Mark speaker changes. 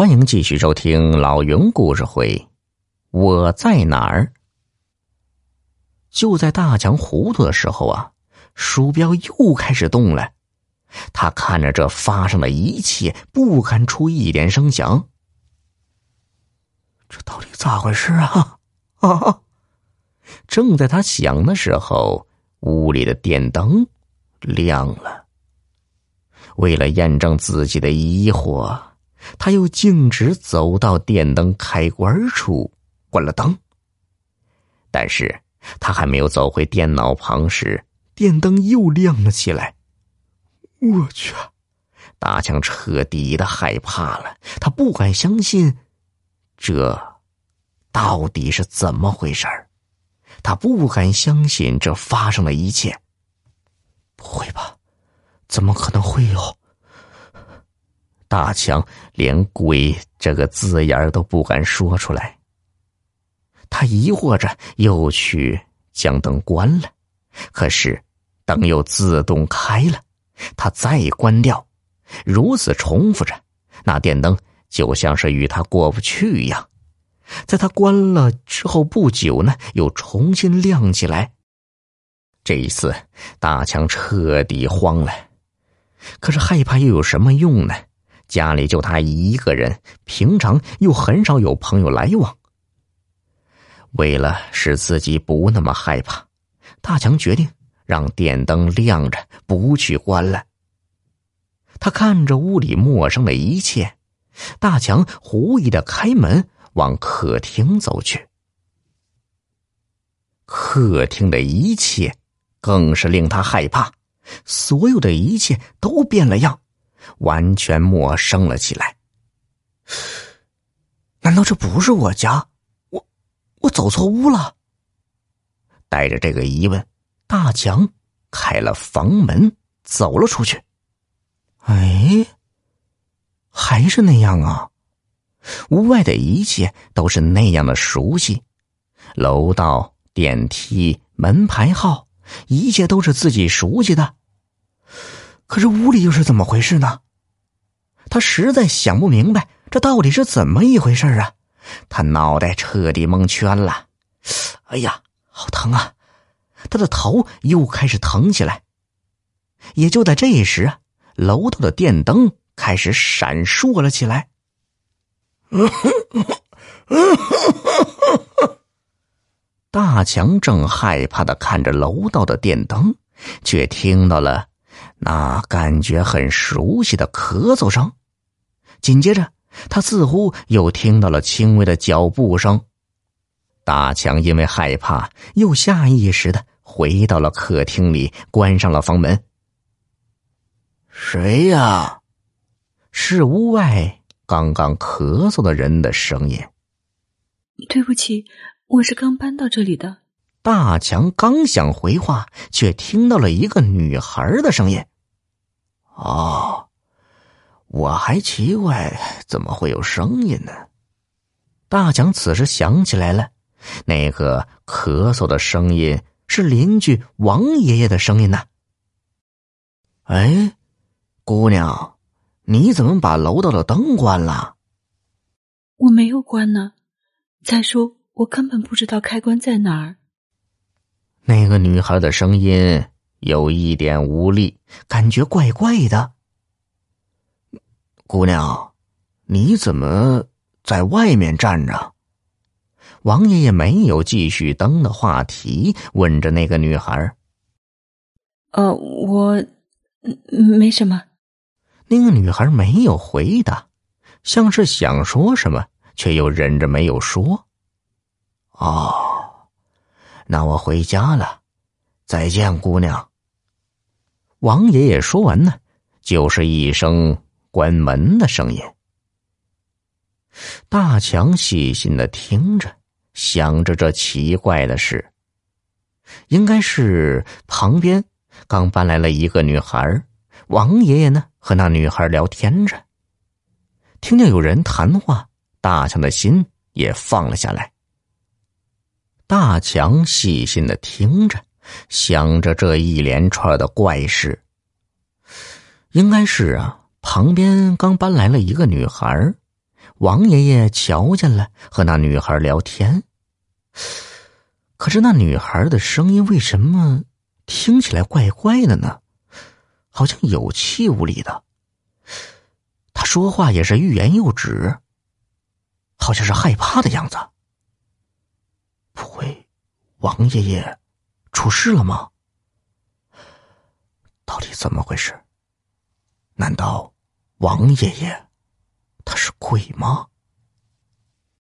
Speaker 1: 欢迎继续收听老云故事会。我在哪儿？就在大强糊涂的时候啊，鼠标又开始动了。他看着这发生的一切，不敢出一点声响。这到底咋回事啊？啊！正在他想的时候，屋里的电灯亮了。为了验证自己的疑惑。他又径直走到电灯开关处，关了灯。但是他还没有走回电脑旁时，电灯又亮了起来。我去！大强彻底的害怕了，他不敢相信，这到底是怎么回事他不敢相信这发生的一切。不会吧？怎么可能会有？大强连“鬼”这个字眼都不敢说出来。他疑惑着，又去将灯关了，可是灯又自动开了。他再关掉，如此重复着，那电灯就像是与他过不去一样。在他关了之后不久呢，又重新亮起来。这一次，大强彻底慌了。可是害怕又有什么用呢？家里就他一个人，平常又很少有朋友来往。为了使自己不那么害怕，大强决定让电灯亮着，不去关了。他看着屋里陌生的一切，大强狐疑的开门往客厅走去。客厅的一切更是令他害怕，所有的一切都变了样。完全陌生了起来。难道这不是我家？我我走错屋了？带着这个疑问，大强开了房门，走了出去。哎，还是那样啊！屋外的一切都是那样的熟悉，楼道、电梯、门牌号，一切都是自己熟悉的。可是屋里又是怎么回事呢？他实在想不明白，这到底是怎么一回事啊？他脑袋彻底蒙圈了。哎呀，好疼啊！他的头又开始疼起来。也就在这时啊，楼道的电灯开始闪烁了起来。大强正害怕的看着楼道的电灯，却听到了。那感觉很熟悉的咳嗽声，紧接着他似乎又听到了轻微的脚步声。大强因为害怕，又下意识的回到了客厅里，关上了房门。谁呀？是屋外刚刚咳嗽的人的声音。
Speaker 2: 对不起，我是刚搬到这里的。
Speaker 1: 大强刚想回话，却听到了一个女孩的声音。哦，我还奇怪怎么会有声音呢？大强此时想起来了，那个咳嗽的声音是邻居王爷爷的声音呢。哎，姑娘，你怎么把楼道的灯关了？
Speaker 2: 我没有关呢。再说，我根本不知道开关在哪儿。
Speaker 1: 那个女孩的声音。有一点无力，感觉怪怪的。姑娘，你怎么在外面站着？王爷爷没有继续灯的话题，问着那个女孩。
Speaker 2: 呃，我没什么。
Speaker 1: 那个女孩没有回答，像是想说什么，却又忍着没有说。哦，那我回家了，再见，姑娘。王爷爷说完呢，就是一声关门的声音。大强细心的听着，想着这奇怪的事。应该是旁边刚搬来了一个女孩，王爷爷呢和那女孩聊天着。听见有人谈话，大强的心也放了下来。大强细心的听着。想着这一连串的怪事，应该是啊，旁边刚搬来了一个女孩，王爷爷瞧见了，和那女孩聊天。可是那女孩的声音为什么听起来怪怪的呢？好像有气无力的。她说话也是欲言又止，好像是害怕的样子。不会，王爷爷出事了吗？到底怎么回事？难道王爷爷他是鬼吗？